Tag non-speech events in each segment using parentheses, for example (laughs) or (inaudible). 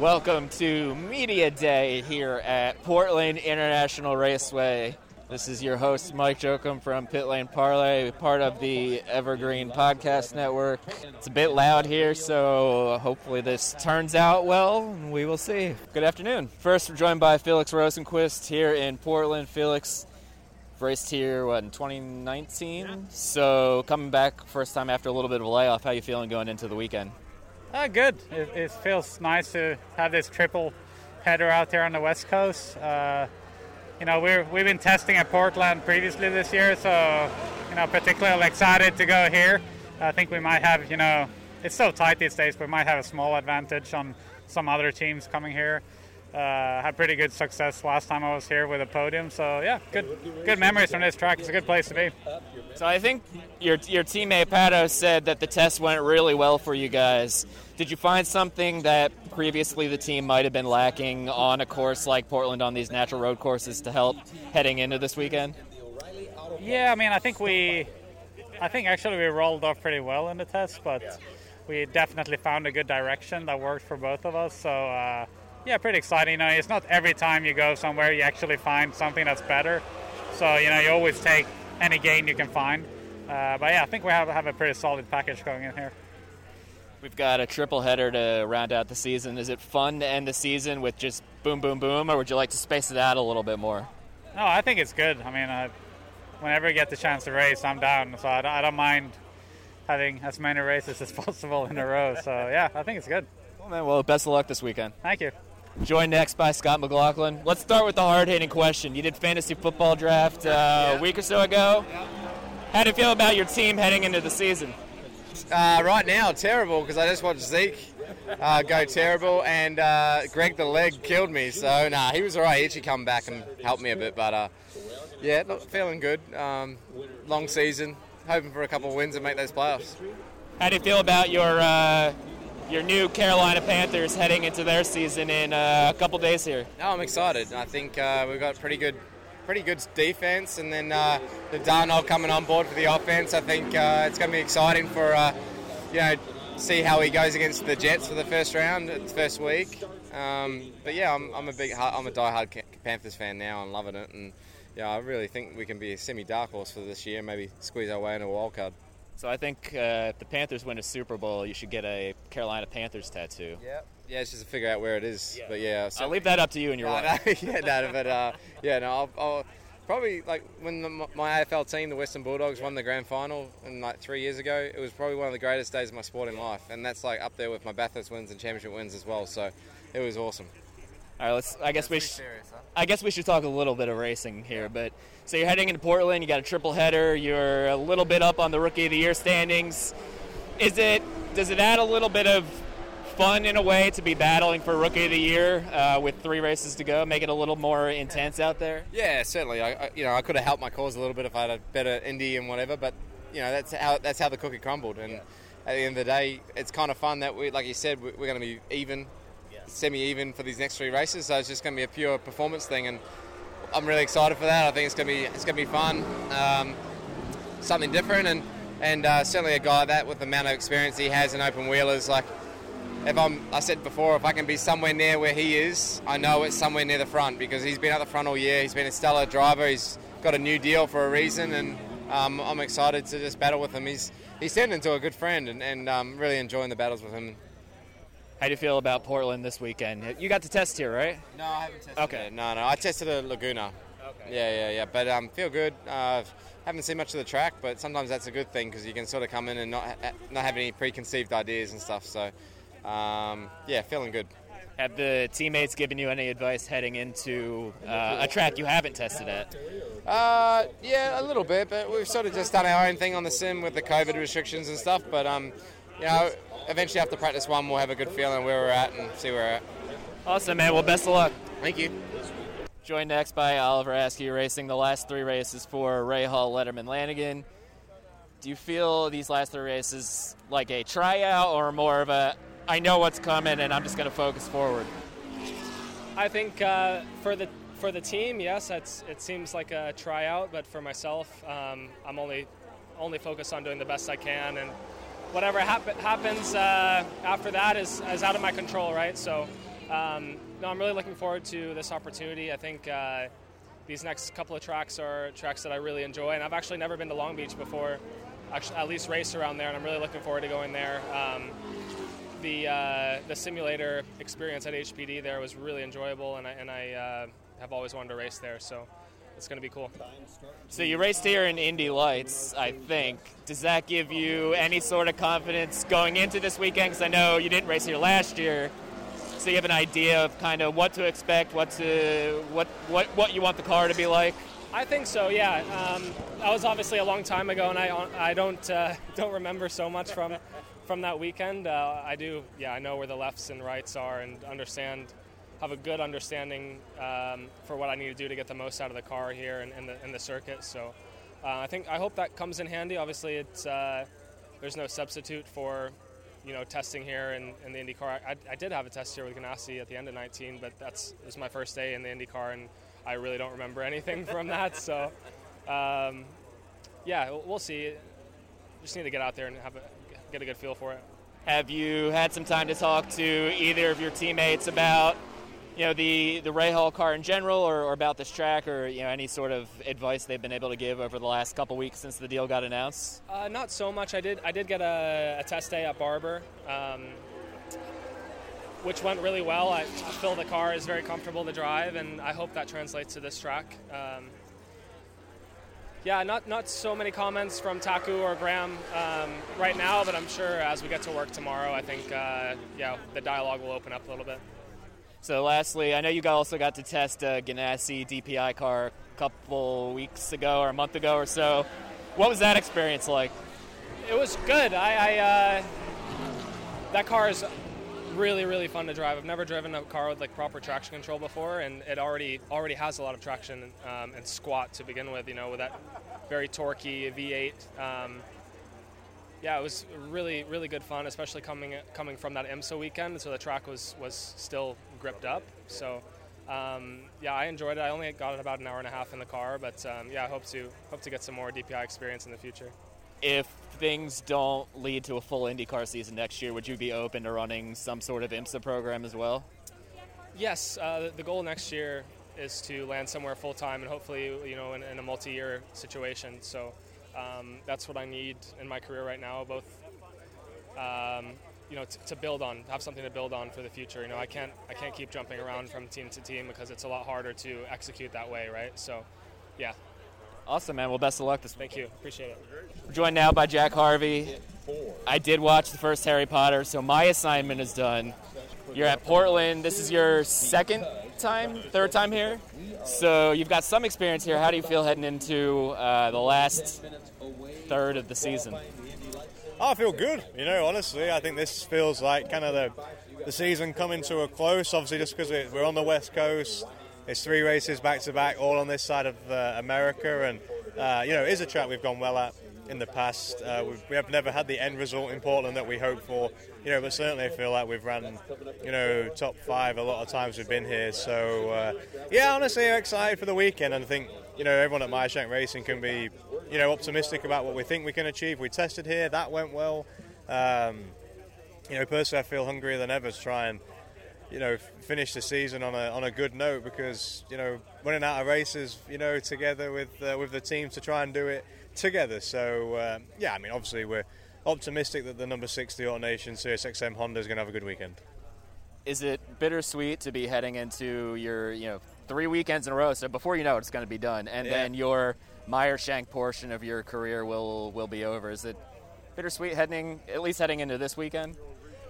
Welcome to Media Day here at Portland International Raceway. This is your host, Mike Jokum from Pit Lane Parlay, part of the Evergreen Podcast Network. It's a bit loud here, so hopefully this turns out well, and we will see. Good afternoon. First, we're joined by Felix Rosenqvist here in Portland. Felix raced here, what, in 2019? So coming back first time after a little bit of a layoff, how you feeling going into the weekend? Uh, good. It, it feels nice to have this triple header out there on the West Coast. Uh, you know, we're, we've been testing at Portland previously this year, so, you know, particularly excited to go here. I think we might have, you know, it's so tight these days, we might have a small advantage on some other teams coming here. Uh, had pretty good success last time I was here with a podium, so yeah, good good memories from this track. It's a good place to be. So I think your your teammate Pato said that the test went really well for you guys. Did you find something that previously the team might have been lacking on a course like Portland on these natural road courses to help heading into this weekend? Yeah, I mean, I think we, I think actually we rolled off pretty well in the test, but we definitely found a good direction that worked for both of us. So uh, yeah, pretty exciting. You know, it's not every time you go somewhere you actually find something that's better. So you know, you always take any gain you can find. Uh, but yeah, I think we have have a pretty solid package going in here. We've got a triple header to round out the season. Is it fun to end the season with just boom, boom, boom, or would you like to space it out a little bit more? No, I think it's good. I mean, uh, whenever you get the chance to race, I'm down. So I don't, I don't mind having as many races as (laughs) possible in a row. So yeah, I think it's good. Well, man, well, best of luck this weekend. Thank you. Joined next by Scott McLaughlin. Let's start with the hard hitting question. You did fantasy football draft uh, a week or so ago. How do you feel about your team heading into the season? Uh, right now, terrible because I just watched Zeke uh, go terrible, and uh, Greg the leg killed me. So nah, he was alright. He actually come back and helped me a bit, but uh, yeah, not feeling good. Um, long season, hoping for a couple of wins and make those playoffs. How do you feel about your uh, your new Carolina Panthers heading into their season in uh, a couple days here? No, I'm excited. I think uh, we've got pretty good, pretty good defense, and then uh, the Darnold coming on board for the offense. I think uh, it's going to be exciting for uh, you know see how he goes against the Jets for the first round, the first week. Um, but yeah, I'm, I'm a big, I'm a diehard Panthers fan now and loving it, and yeah, I really think we can be a semi dark horse for this year. Maybe squeeze our way into a wild card. So I think uh, if the Panthers win a Super Bowl, you should get a Carolina Panthers tattoo. Yeah, yeah, it's just to figure out where it is. But yeah, so I'll leave that up to you and your No, wife. no, (laughs) yeah, no, but uh, yeah, no, I'll, I'll probably like when the, my AFL team, the Western Bulldogs, won the grand final in like three years ago. It was probably one of the greatest days of my sporting life, and that's like up there with my Bathurst wins and championship wins as well. So it was awesome. All right, let's. I guess we. pretty Sh- serious, huh? I guess we should talk a little bit of racing here. But so you're heading into Portland. You got a triple header. You're a little bit up on the Rookie of the Year standings. Is it? Does it add a little bit of fun in a way to be battling for Rookie of the Year uh, with three races to go? Make it a little more intense out there. Yeah, certainly. I, I, you know, I could have helped my cause a little bit if I had a better indie and whatever, but you know, that's how that's how the cookie crumbled. And at the end of the day, it's kind of fun that we, like you said, we're going to be even, semi-even for these next three races. So it's just going to be a pure performance thing, and I'm really excited for that. I think it's going to be it's going to be fun, um, something different, and and uh, certainly a guy that with the amount of experience he has in open wheelers, like if I'm, I said before, if I can be somewhere near where he is, I know it's somewhere near the front because he's been at the front all year. He's been a stellar driver. He's got a new deal for a reason, and um, I'm excited to just battle with him. He's he's turned into a good friend, and, and um, really enjoying the battles with him. How do you feel about Portland this weekend? You got to test here, right? No, I haven't tested Okay. it. No, no, I tested at Laguna. Okay. Yeah, yeah, yeah. But um, feel good. Uh, haven't seen much of the track, but sometimes that's a good thing because you can sort of come in and not ha- not have any preconceived ideas and stuff. So, um, yeah, feeling good. Have the teammates given you any advice heading into uh, a track you haven't tested at? Uh, yeah, a little bit, but we've sort of just done our own thing on the sim with the COVID restrictions and stuff. But um, you know, eventually after practice one, we'll have a good feeling where we're at and see where we're at. Awesome, man. Well, best of luck. Thank you. Joined next by Oliver Askew racing the last three races for Rahal, Letterman, Lanigan. Do you feel these last three races like a tryout or more of a I know what's coming and I'm just going to focus forward? I think uh, for the for the team, yes, it's, it seems like a tryout. But for myself, um, I'm only only focused on doing the best I can, and whatever hap- happens uh, after that is, is out of my control, right? So, um, no, I'm really looking forward to this opportunity. I think uh, these next couple of tracks are tracks that I really enjoy, and I've actually never been to Long Beach before. Actually, at least race around there, and I'm really looking forward to going there. Um, the uh, the simulator experience at HPD there was really enjoyable, and I, and I uh, have always wanted to race there, so it's going to be cool. So you raced here in Indy Lights, I think. Does that give you any sort of confidence going into this weekend? Because I know you didn't race here last year, so you have an idea of kind of what to expect, what to what what what you want the car to be like. I think so. Yeah, um, that was obviously a long time ago, and I I don't uh, (laughs) don't remember so much from from that weekend. Uh, I do. Yeah, I know where the lefts and rights are, and understand have a good understanding um, for what I need to do to get the most out of the car here and, the, the circuit. So uh, I think I hope that comes in handy. Obviously, it's uh, there's no substitute for you know testing here in, in the IndyCar. I, I did have a test here with Ganassi at the end of 19, but that's it was my first day in the IndyCar, and I really don't remember anything (laughs) from that. So um, yeah, we'll- we'll see. Just need to get out there and have a, get a good feel for it. Have you had some time to talk to either of your teammates about, you know, the the Rahal car in general, or, or about this track, or you know, any sort of advice they've been able to give over the last couple weeks since the deal got announced? Uh, not so much. I did. I did get a, a test day at Barber, um, which went really well. I, I feel the car is very comfortable to drive, and I hope that translates to this track. Um, yeah, not not so many comments from Taku or Graham um, right now, but I'm sure as we get to work tomorrow, I think uh, yeah the dialogue will open up a little bit. So, lastly, I know you also got to test a Ganassi DPI car a couple weeks ago or a month ago or so. What was that experience like? It was good. I, I uh, that car is really really fun to drive. I've never driven a car with like proper traction control before, and it already already has a lot of traction um, and squat to begin with. You know, with that very torquey V8. Um, yeah, it was really really good fun, especially coming coming from that IMSA weekend. So the track was was still gripped up. So. Um, yeah, I enjoyed it. I only got it about an hour and a half in the car, but um, yeah, I hope to hope to get some more DPI experience in the future. If things don't lead to a full IndyCar season next year, would you be open to running some sort of IMSA program as well? Yes, uh, the goal next year is to land somewhere full time and hopefully, you know, in, in a multi-year situation. So um, that's what I need in my career right now, both, um, you know, t- to build on, have something to build on for the future. You know, I can't, I can't keep jumping around from team to team because it's a lot harder to execute that way, right? So, yeah, Awesome, man. Well, best of luck this thank you, appreciate it. We're joined now by Jack Harvey. I did watch the first Harry Potter, so my assignment is done. You're at Portland. This is your second time, third time here. So you've got some experience here. How do you feel heading into uh, the last third of the season? I feel good. You know, honestly, I think this feels like kind of the the season coming to a close. Obviously, just because we're on the west coast, it's three races back to back, all on this side of uh, America, and uh, you know, it is a track we've gone well at in the past. Uh, we've, we have never had the end result in Portland that we hoped for. You know, but certainly I feel like we've ran, you know, top five a lot of times we've been here. So uh, yeah, honestly, I'm excited for the weekend, and I think you know everyone at Meyershank Racing can be, you know, optimistic about what we think we can achieve. We tested here, that went well. Um, you know, personally, I feel hungrier than ever to try and, you know, finish the season on a on a good note because you know running out of races, you know, together with uh, with the team to try and do it together. So um, yeah, I mean, obviously we're optimistic that the number 60 Auto Nation Sirius XM Honda is going to have a good weekend. is it bittersweet to be heading into your you know three weekends in a row? So before you know it, it's going to be done, and Yeah. then your Meyershank portion of your career will will be over. Is it bittersweet heading at least heading into this weekend?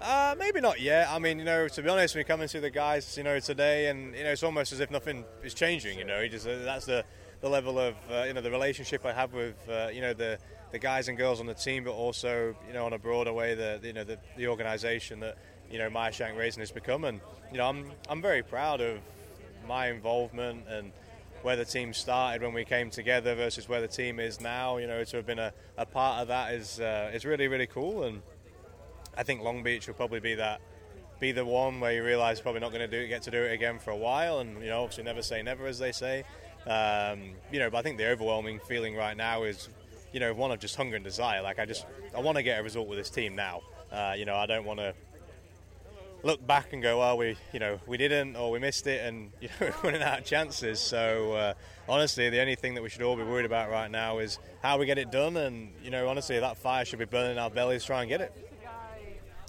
Uh, maybe not yet. I mean, you know, to be honest, you come and see the guys, you know, today, and you know, it's almost as if nothing is changing. You know, you just uh, that's the the level of uh, you know the relationship I have with uh, you know the the guys and girls on the team, but also you know on a broader way the you know the, the organisation that you know Meyer Shank Racing has become, and you know I'm I'm very proud of my involvement and where the team started when we came together versus where the team is now. You know, to have been a, a part of that is uh, is really really cool and. I think Long Beach will probably be that, be the one where you realise probably not going to do get to do it again for a while, and you know obviously never say never as they say. Um, you know, but I think the overwhelming feeling right now is, you know, one of just hunger and desire. Like I just I want to get a result with this team now. Uh, you know, I don't want to look back and go, well, we you know we didn't or we missed it, and (laughs) you know we're running out of chances. So uh, honestly, the only thing that we should all be worried about right now is how we get it done, and you know honestly that fire should be burning our bellies to try and get it.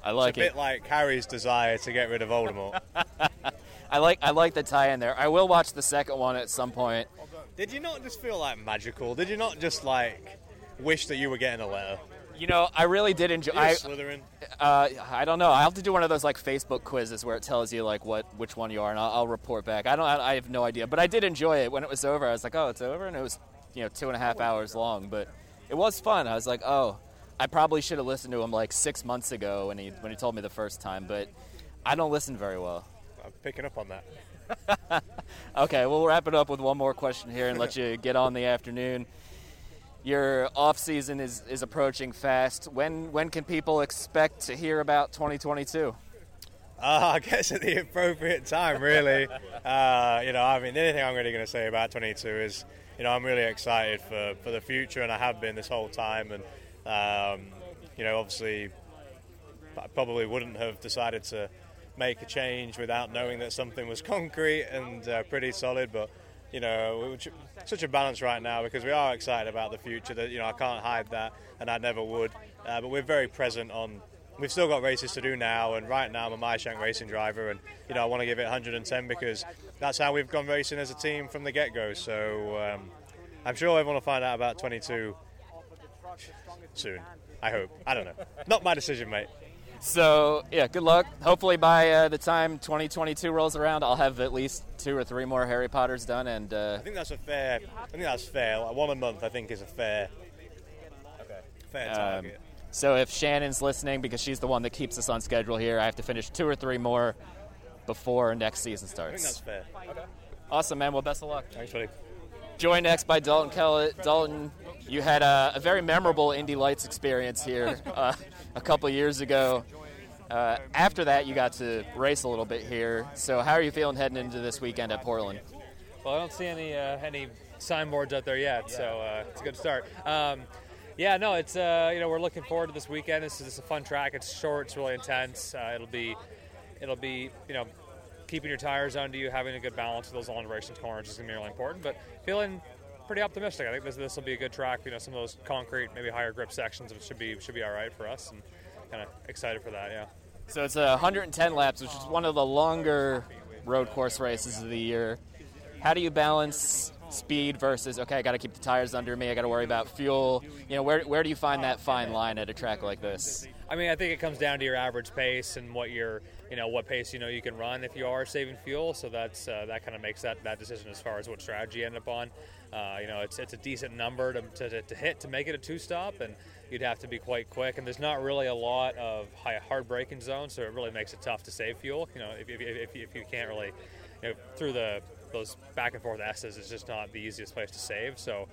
I like it. it's a it. bit like Harry's desire to get rid of Voldemort. (laughs) I like I like the tie in there. I will watch the second one at some point. Did you not just feel like magical? Did you not just like wish that you were getting a letter? You know, I really did enjoy. You Slytherin? Uh, I don't know. I have to do one of those like Facebook quizzes where it tells you like what which one you are, and I'll, I'll report back. I don't. I, I have no idea, but I did enjoy it when it was over. I was like, oh, it's over, and it was you know two and a half hours long, but it was fun. I was like, oh, I probably should have listened to him like six months ago when he when he told me the first time, but I don't listen very well. I'm picking up on that. (laughs) Okay, we'll wrap it up with one more question here and let you get on the afternoon. Your off season is, is approaching fast. When when can people expect to hear about 2022? Uh, (laughs) I guess at the appropriate time, really. (laughs) uh, you know, I mean, the only thing I'm really going to say about 22 is, you know, I'm really excited for, for the future, and I have been this whole time. And, um, you know, obviously, I probably wouldn't have decided to make a change without knowing that something was (laughs) concrete and uh, pretty solid. But, you know, such a balance right now because we are excited about the future. That you know, I can't hide that, and I never would. Uh, but we're very present on we've still got races to do now, and right now I'm a Meyershank racing driver, and you know I want to give it 110 because that's how we've gone racing as a team from the get-go. So um, I'm sure everyone will find out about 22 soon. I hope. I don't know. Not my decision, mate. So yeah, good luck. Hopefully by uh, the time 2022 rolls around, I'll have at least two or three more Harry Potters done, and uh, I think that's a fair. I think that's fair. Like one a month, I think, is a fair. Okay. Fair Um, target. so if Shannon's listening, because she's the one that keeps us on schedule here, I have to finish two or three more before next season starts. I think that's fair. Awesome, man. Well, best of luck. Thanks, buddy. Joined next by Dalton Kellett. Dalton, you had a, a very memorable Indy Lights experience here uh, a couple years ago. Uh, after that, you got to race a little bit here. So, how are you feeling heading into this weekend at Portland? Well, I don't see any uh, any signboards out there yet, so uh, it's a good start. Um, yeah, no, it's uh, you know we're looking forward to this weekend. This is a fun track. It's short. It's really intense. Uh, it'll be it'll be you know keeping your tires under you, having a good balance of those long duration corners is to be really important. But feeling pretty optimistic. I think this this will be a good track. You know, some of those concrete, maybe higher grip sections should be should be all right for us, and kind of excited for that. Yeah. So, it's uh, 110 laps, which is one of the longer road course races of the year. How do you balance speed versus, okay, I got to keep the tires under me, I got to worry about fuel? You know, where, where do you find that fine line at a track like this? I mean, I think it comes down to your average pace and what your, you know, what pace you know you can run if you are saving fuel. So that's uh, that kind of makes that, that decision as far as what strategy you end up on. Uh, you know, it's it's a decent number to, to, to hit to make it a two stop, and you'd have to be quite quick. And there's not really a lot of high, hard braking zones, so it really makes it tough to save fuel. You know, if, if, if, if you can't really, you know, through the those back and forth S's, it's just not the easiest place to save. So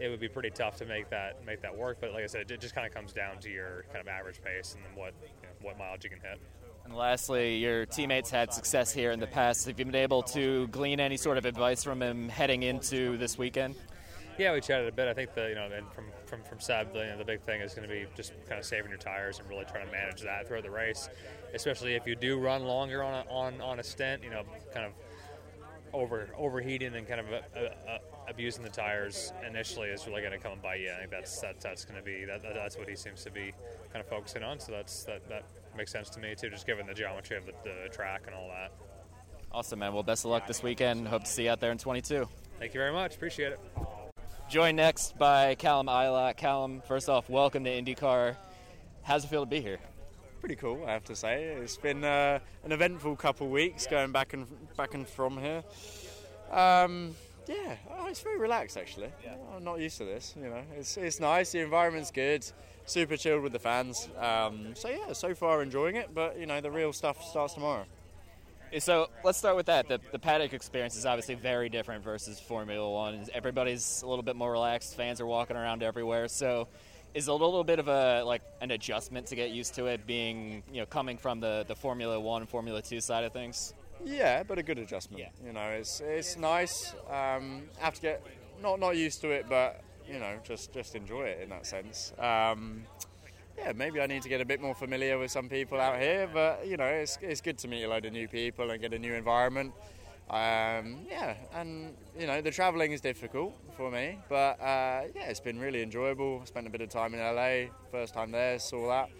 it would be pretty tough to make that make that work. But like I said, it just kind of comes down to your kind of average pace and then what you know, what mileage you can hit. And lastly, your teammates had success here in the past. Have you been able to glean any sort of advice from him heading into this weekend? Yeah, we chatted a bit. I think the you know and from from from Seb, the, you know, the big thing is going to be just kind of saving your tires and really trying to manage that throughout the race, especially if you do run longer on a, on on a stint. You know, kind of over overheating and kind of uh, uh, abusing the tires initially is really going to come bite you. I think that's that, that's going to be that- that's what he seems to be kind of focusing on. So that's that that makes sense to me too, just given the geometry of the, the track and all that. Awesome, man. Well, best of luck this weekend. Hope to see you out there in 22. Thank you very much. Appreciate it. Joined next by Callum Ilott. Callum, first off, welcome to IndyCar. How's it feel to be here? Pretty cool, I have to say. It's been uh, an eventful couple of weeks going back and back and from here. Um, yeah, oh, it's very relaxed actually. I'm not used to this. You know, it's it's nice. The environment's good. Super chilled with the fans. Um, so yeah, so far enjoying it. But you know, the real stuff starts tomorrow. So let's start with that. The, the paddock experience is obviously very different versus Formula One. Everybody's a little bit more relaxed. Fans are walking around everywhere. So is a little bit of a like an adjustment to get used to it being you know coming from the, the Formula One, Formula Two side of things. Yeah, but a good adjustment. Yeah. You know, it's it's nice. Um, have to get not not used to it, but you know, just just enjoy it in that sense. Um, yeah, maybe I need to get a bit more familiar with some people out here, but you know, it's it's good to meet a load of new people and get a new environment. Um, yeah, and you know, the travelling is difficult for me, but uh, yeah, it's been really enjoyable. Spent a bit of time in LA, first time there, saw that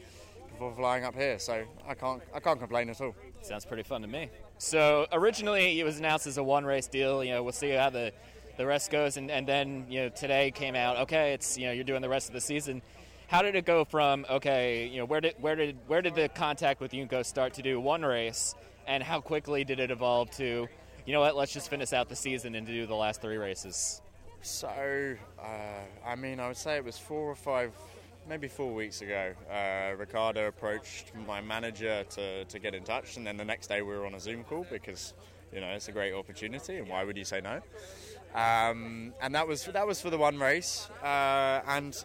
before flying up here, so I can't I can't complain at all. Sounds pretty fun to me. So originally it was announced as a one race deal. You know, we'll see how the the rest goes, and, and then you know today came out. Okay, it's you know you're doing the rest of the season. How did it go from okay, you know where did where did where did the contact with Juncos start to do one race, and how quickly did it evolve to, you know what, let's just finish out the season and do the last three races. So, uh, I mean, I would say it was four or five, maybe four weeks ago. Uh, Ricardo approached my manager to, to get in touch, and then the next day we were on a Zoom call because, you know, it's a great opportunity, and why would you say no? Um, and that was that was for the one race, uh, and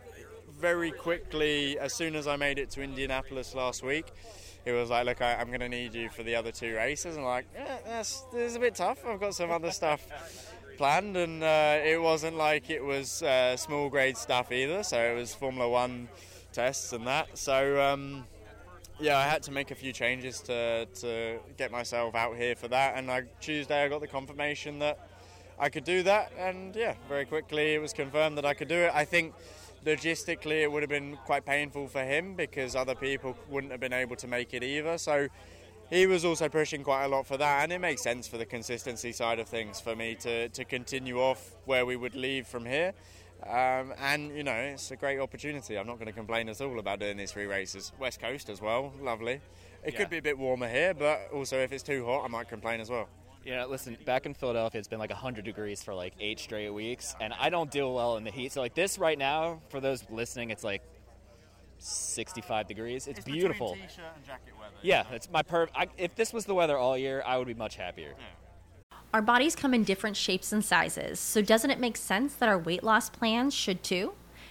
very quickly, as soon as I made it to Indianapolis last week, it was like, look, I, I'm going to need you for the other two races. And like, yeah, that's, this is a bit tough. I've got some other stuff (laughs) planned, and uh, it wasn't like it was uh, small grade stuff either. So it was Formula One tests and that. So um, yeah, I had to make a few changes to to get myself out here for that. And like Tuesday, I got the confirmation that I could do that, and yeah, very quickly it was confirmed that I could do it. I think logistically it would have been quite painful for him because other people wouldn't have been able to make it either. So he was also pushing quite a lot for that, and it makes sense for the consistency side of things for me to, to continue off where we would leave from here. Um, and you know, it's a great opportunity. I'm not going to complain at all about doing these three races. West Coast as well, lovely. It Yeah. could be a bit warmer here, but also if it's too hot, I might complain as well. Yeah, listen, back in Philadelphia, it's been like 100 degrees for like eight straight weeks, and I don't deal well in the heat. So, like this right now, for those listening, it's like 65 degrees. It's, beautiful. and jacket weather. Yeah, it's my per. I, if this was the weather all year, I would be much happier. Our bodies come in different shapes and sizes, so doesn't it make sense that our weight loss plans should too?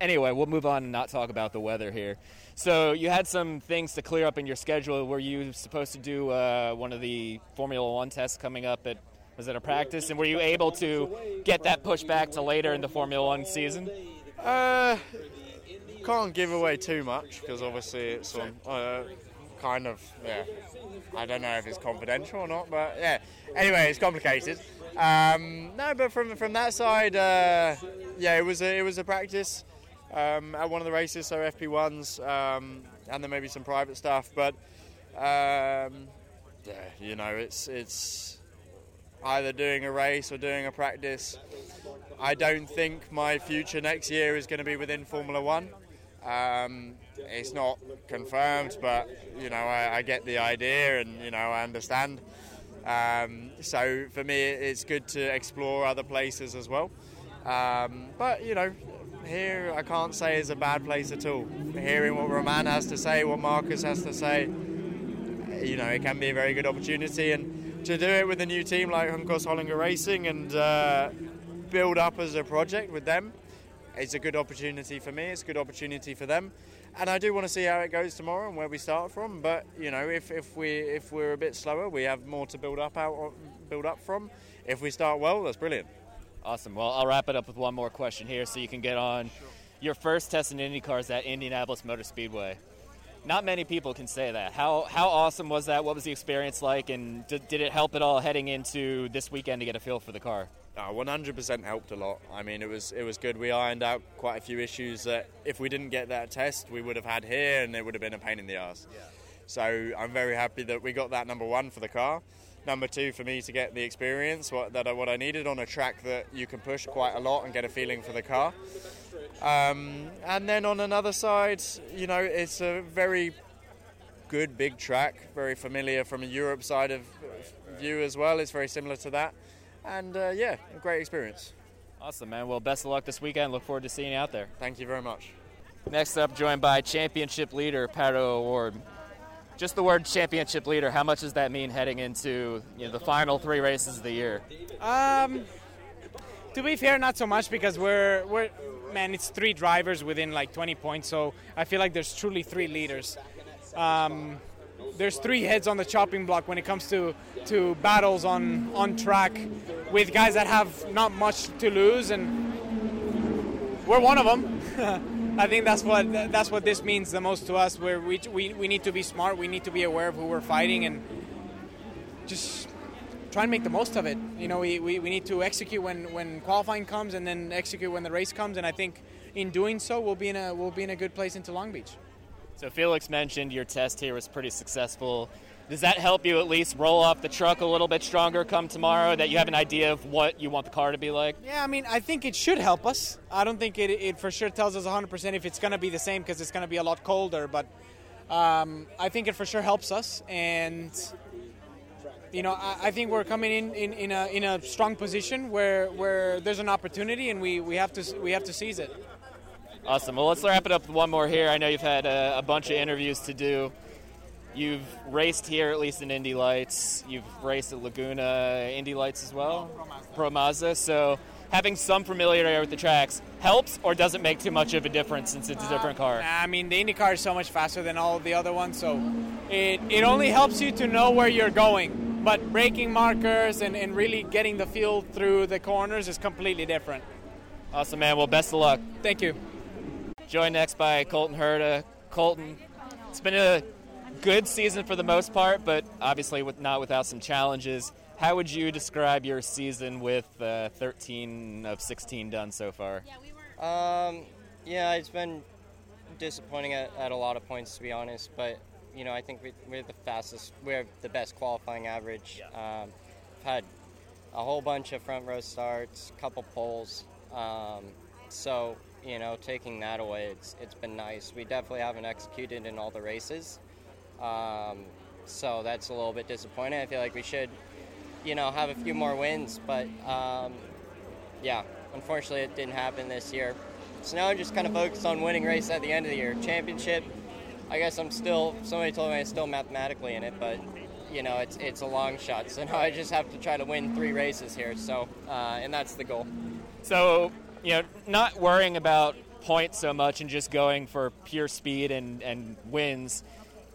Anyway, we'll move on and not talk about the weather here. So you had some things to clear up in your schedule. Were you supposed to do uh, one of the Formula One tests coming up at was it a practice? And were you able to get that pushed back to later in the Formula One season? Uh, can't give away too much because obviously it's on uh, kind of yeah. I don't know if it's confidential or not, but yeah. Anyway, it's complicated. Um, no, but from from that side, uh, yeah, it was a, it was a practice um, at one of the races, so FP ones, um, and then maybe some private stuff. But um, yeah, you know, it's it's either doing a race or doing a practice. I don't think my future next year is going to be within Formula One. Um, it's not confirmed, but you know I, I, get the idea and you know I understand. Um, so for me, it's good to explore other places as well. Um, but you know, here I can't say is a bad place at all. Hearing what Romain has to say, what Marcus has to say, you know, it can be a very good opportunity. And to do it with a new team like Juncos Hollinger Racing and uh, build up as a project with them, it's a good opportunity for me. It's a good opportunity for them. And I do want to see how it goes tomorrow and where we start from. But you know, if, if we if we're a bit slower, we have more to build up out build up from. If we start well, that's brilliant. Awesome. Well, I'll wrap it up with one more question here, so you can get on your first test in Indy cars at Indianapolis Motor Speedway. Not many people can say that. How how awesome was that? What was the experience like, and did, did it help at all heading into this weekend to get a feel for the car? Uh, 100% helped a lot. I mean, it was it was good. We ironed out quite a few issues that if we didn't get that test, we would have had here, and it would have been a pain in the ass. Yeah. So I'm very happy that we got that number one for the car. Number two for me to get the experience what that what I needed on a track that you can push quite a lot and get a feeling for the car. Um, and then on another side, you know, it's a very good big track, very familiar from a Europe side of view as well. It's very similar to that and uh, yeah, great experience. Awesome, man. Well, best of luck this weekend. Look forward to seeing you out there. Thank you very much. Next up, joined by championship leader Pato O'Ward. Just the word championship leader, how much does that mean heading into you know, the final three races of the year? Um, to be fair, not so much because we're we're man, it's three drivers within like 20 points, so I feel like there's truly three leaders. Um, there's three heads on the chopping block when it comes to to battles on on track with guys that have not much to lose, and we're one of them. (laughs) I think that's what that's what this means the most to us. Where we, we we need to be smart, we need to be aware of who we're fighting, and just try and make the most of it. You know, we, we, we need to execute when, when qualifying comes, and then execute when the race comes. And I think in doing so, we'll be in a we'll be in a good place into Long Beach. So Felix mentioned your test here was pretty successful. Does that help you at least roll off the truck a little bit stronger come tomorrow? That you have an idea of what you want the car to be like? Yeah, I mean, I think it should help us. I don't think it, it for sure tells us 100% if it's going to be the same because it's going to be a lot colder, but um, I think it for sure helps us. And, you know, I, I think we're coming in, in, in, a, in a strong position where, where there's an opportunity and we, we, have to, we have to seize it. Awesome. Well, let's wrap it up with one more here. I know you've had a, a bunch of interviews to do. You've raced here, at least in Indy Lights. You've raced at Laguna Indy Lights as well, Pro Mazda. So having some familiarity with the tracks helps or doesn't make too much of a difference since it's a different car? I mean, the Indy car is so much faster than all the other ones, so it, it only helps you to know where you're going. But braking markers and, and really getting the feel through the corners is completely different. Awesome, man. Well, best of luck. Thank you. Joined next by Colton Herta. Colton, it's been a good season for the most part, but obviously with, not without some challenges. How would you describe your season with uh, 13 of 16 done so far? Um, yeah, it's been disappointing at, at, a lot of points, to be honest. But you know, I think we, are the fastest. We have the best qualifying average. Yeah. Um, had a whole bunch of front row starts, couple poles. Um, so you know, taking that away, it's it's been nice. We definitely haven't executed in all the races, um, so that's a little bit disappointing. I feel like we should, you know, have a few more wins, but um, yeah, unfortunately, it didn't happen this year. So now I'm just kind of focused on winning race at the end of the year. Championship, I guess I'm still. Somebody told me I'm still mathematically in it, but you know, it's it's a long shot. So (laughs) now I just have to try to win three races here. So, uh, and that's the goal. So you know, not worrying about points so much and just going for pure speed and, and wins,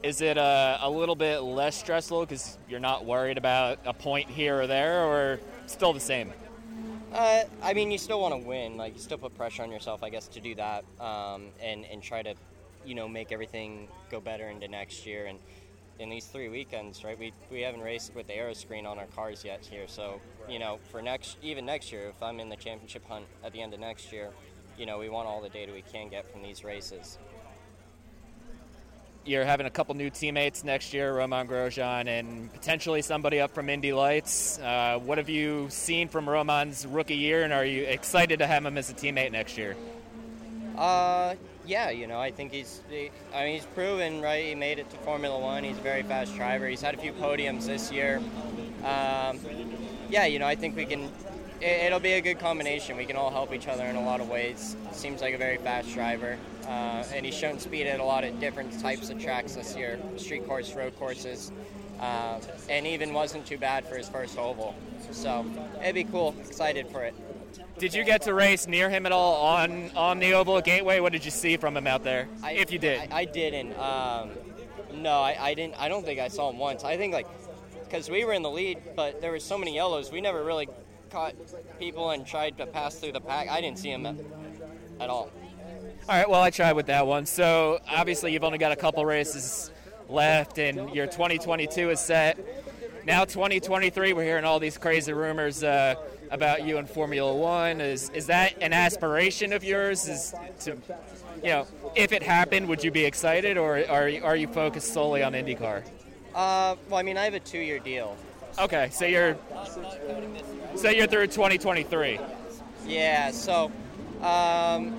is it a, a little bit less stressful because you're not worried about a point here or there, or still the same? Uh, I mean, you still want to win. Like, you still put pressure on yourself, I guess, to do that um, and, and try to, you know, make everything go better into next year. And in these three weekends, right? We we haven't raced with the aero screen on our cars yet here, so you know, for next even next year, if I'm in the championship hunt at the end of next year, you know, we want all the data we can get from these races. You're having a couple new teammates next year, Romain Grosjean, and potentially somebody up from Indy Lights. Uh, what have you seen from Romain's rookie year, and are you excited to have him as a teammate next year? Uh, yeah, you know, I think he's, he, I mean, he's proven, right? He made it to Formula One. He's a very fast driver. He's had a few podiums this year. Um, yeah, you know, I think we can. It, it'll be a good combination. We can all help each other in a lot of ways. Seems like a very fast driver, uh, and he's shown speed at a lot of different types of tracks this year: street course, road courses, um, and even wasn't too bad for his first oval. So it'd be cool. Excited for it. Did you get to race near him at all on on the Oval at Gateway? What did you see from him out there? I, if you did, I, I didn't. Um, no, I, I didn't. I don't think I saw him once. I think like because we were in the lead, but there were so many yellows, we never really caught people and tried to pass through the pack. I didn't see him at, at all. All right, well, I tried with that one. So obviously, you've only got a couple races left, and your 2022 is set. Now, 2023, we're hearing all these crazy rumors uh, about you in Formula One. Is is that an aspiration of yours? Is to, you know, if it happened, would you be excited, or are are you focused solely on IndyCar? Uh, well, I mean, I have a two-year deal. Okay, so you're so you're through 2023. Yeah. So, um,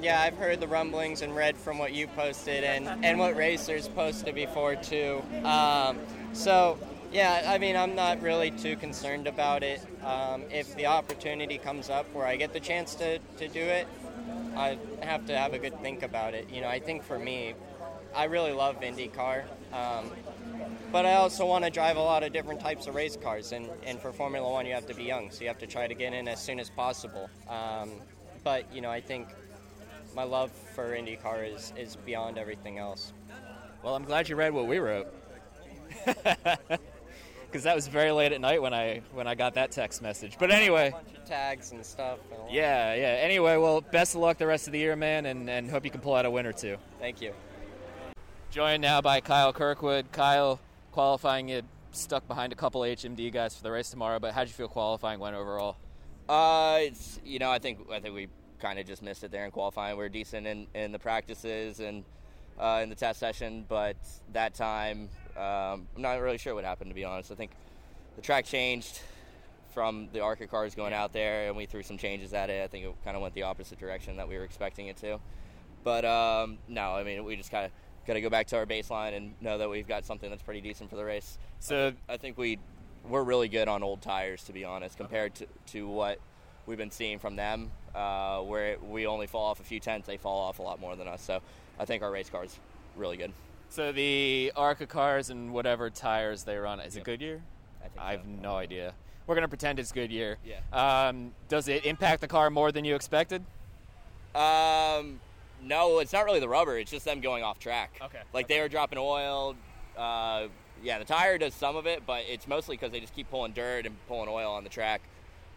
yeah, I've heard the rumblings and read from what you posted and and what racers posted before too. Um, so. Yeah, I mean, I'm not really too concerned about it. Um, if the opportunity comes up where I get the chance to, to do it, I have to have a good think about it. You know, I think for me, I really love IndyCar. Um, but I also want to drive a lot of different types of race cars, and, and for Formula One, you have to be young, so you have to try to get in as soon as possible. Um, but you know, I think my love for IndyCar is is beyond everything else. Well, I'm glad you read what we wrote, (laughs) because that was very late at night when I when I got that text message. But anyway, tags and stuff. and- yeah, yeah. Anyway, well, best of luck the rest of the year, man, and, and hope you can pull out a win or two. Thank you. Joined now by Kyle Kirkwood. Kyle, qualifying you stuck behind a couple HMD guys for the race tomorrow, but how'd you feel qualifying went overall? Uh, it's you know I think I think we kind of just missed it there in qualifying. We are decent in, in the practices and uh, in the test session, but that time um, I'm not really sure what happened to be honest. I think the track changed from the ARCA cars going out there, and we threw some changes at it. I think it kind of went the opposite direction that we were expecting it to. But um, no, I mean we just kind of got to go back to our baseline and know that we've got something that's pretty decent for the race. So I think we we're really good on old tires, to be honest, compared to, to what we've been seeing from them. Uh, where we only fall off a few tenths, they fall off a lot more than us. So I think our race car is really good. So the ARCA cars and whatever tires they run, is it Goodyear? I, think I have no idea. We're going to pretend it's Goodyear. Yeah. Um, does it impact the car more than you expected? Um, no, it's not really the rubber. It's just them going off track. Okay. Like they were dropping oil. Uh, yeah, the tire does some of it, but it's mostly because they just keep pulling dirt and pulling oil on the track.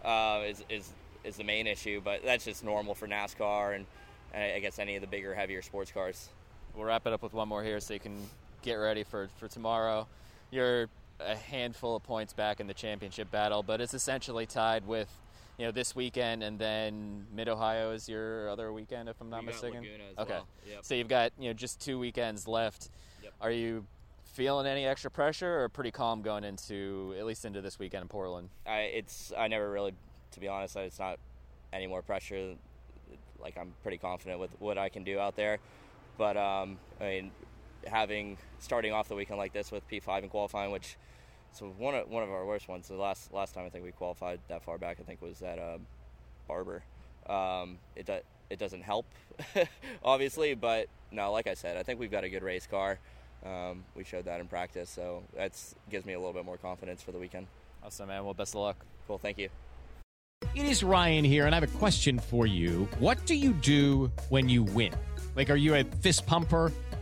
Uh, is is is the main issue, but that's just normal for NASCAR and, and I guess any of the bigger, heavier sports cars. We'll wrap it up with one more here so you can get ready for, for tomorrow. You're a handful of points back in the championship battle, but it's essentially tied with you know this weekend and then Mid Ohio is your other weekend if I'm not We mistaken. Laguna as okay, well, yep. so you've got you know just two weekends left. Are you feeling any extra pressure or pretty calm going into at least into this weekend in Portland? I it's I never really, to be honest, it's not any more pressure. Like I'm pretty confident with what I can do out there, but um, I mean, having starting off the weekend like this with P5 and qualifying, which so one of one of our worst ones. The last last time I think we qualified that far back, I think was at um, Barber. Um, it do, it doesn't help, (laughs) obviously, but no, like I said, I think we've got a good race car. Um, we showed that in practice, so that gives me a little bit more confidence for the weekend. Awesome, man. Well, best of luck. Cool. Thank you. It is Ryan here, and I have a question for you. What do you do when you win? Like, are you a fist pumper?